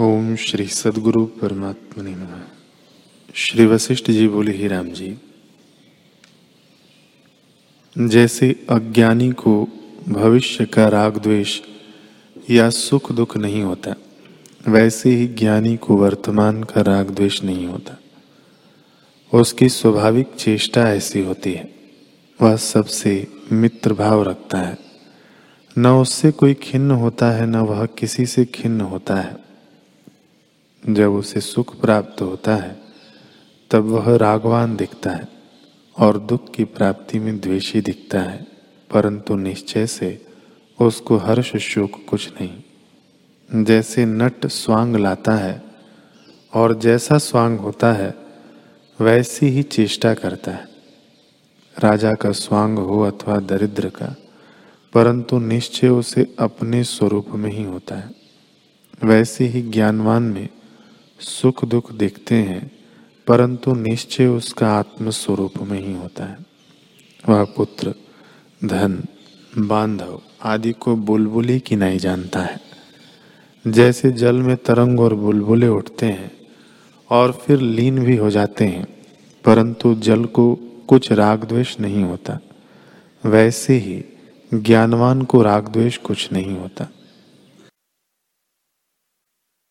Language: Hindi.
ओम श्री सदगुरु परमात्मा ने नमः। श्री वशिष्ठ जी बोले, ही राम जी, जैसे अज्ञानी को भविष्य का राग द्वेष या सुख दुख नहीं होता, वैसे ही ज्ञानी को वर्तमान का राग द्वेष नहीं होता। उसकी स्वाभाविक चेष्टा ऐसी होती है, वह सबसे मित्र भाव रखता है। न उससे कोई खिन्न होता है, न वह किसी से खिन्न होता है। जब उसे सुख प्राप्त होता है, तब वह रागवान दिखता है और दुख की प्राप्ति में द्वेषी दिखता है, परंतु निश्चय से उसको हर्ष शोक कुछ नहीं। जैसे नट स्वांग लाता है और जैसा स्वांग होता है, वैसी ही चेष्टा करता है। राजा का स्वांग हो अथवा दरिद्र का, परंतु निश्चय उसे अपने स्वरूप में ही होता है। वैसे ही ज्ञानवान में सुख दुख दिखते हैं, परंतु निश्चय उसका आत्म स्वरूप में ही होता है। वह पुत्र, धन, बांधव आदि को बुलबुली की नहीं जानता है। जैसे जल में तरंग और बुलबुले उठते हैं, और फिर लीन भी हो जाते हैं, परंतु जल को कुछ राग द्वेष नहीं होता। वैसे ही ज्ञानवान को राग द्वेष कुछ नहीं होता।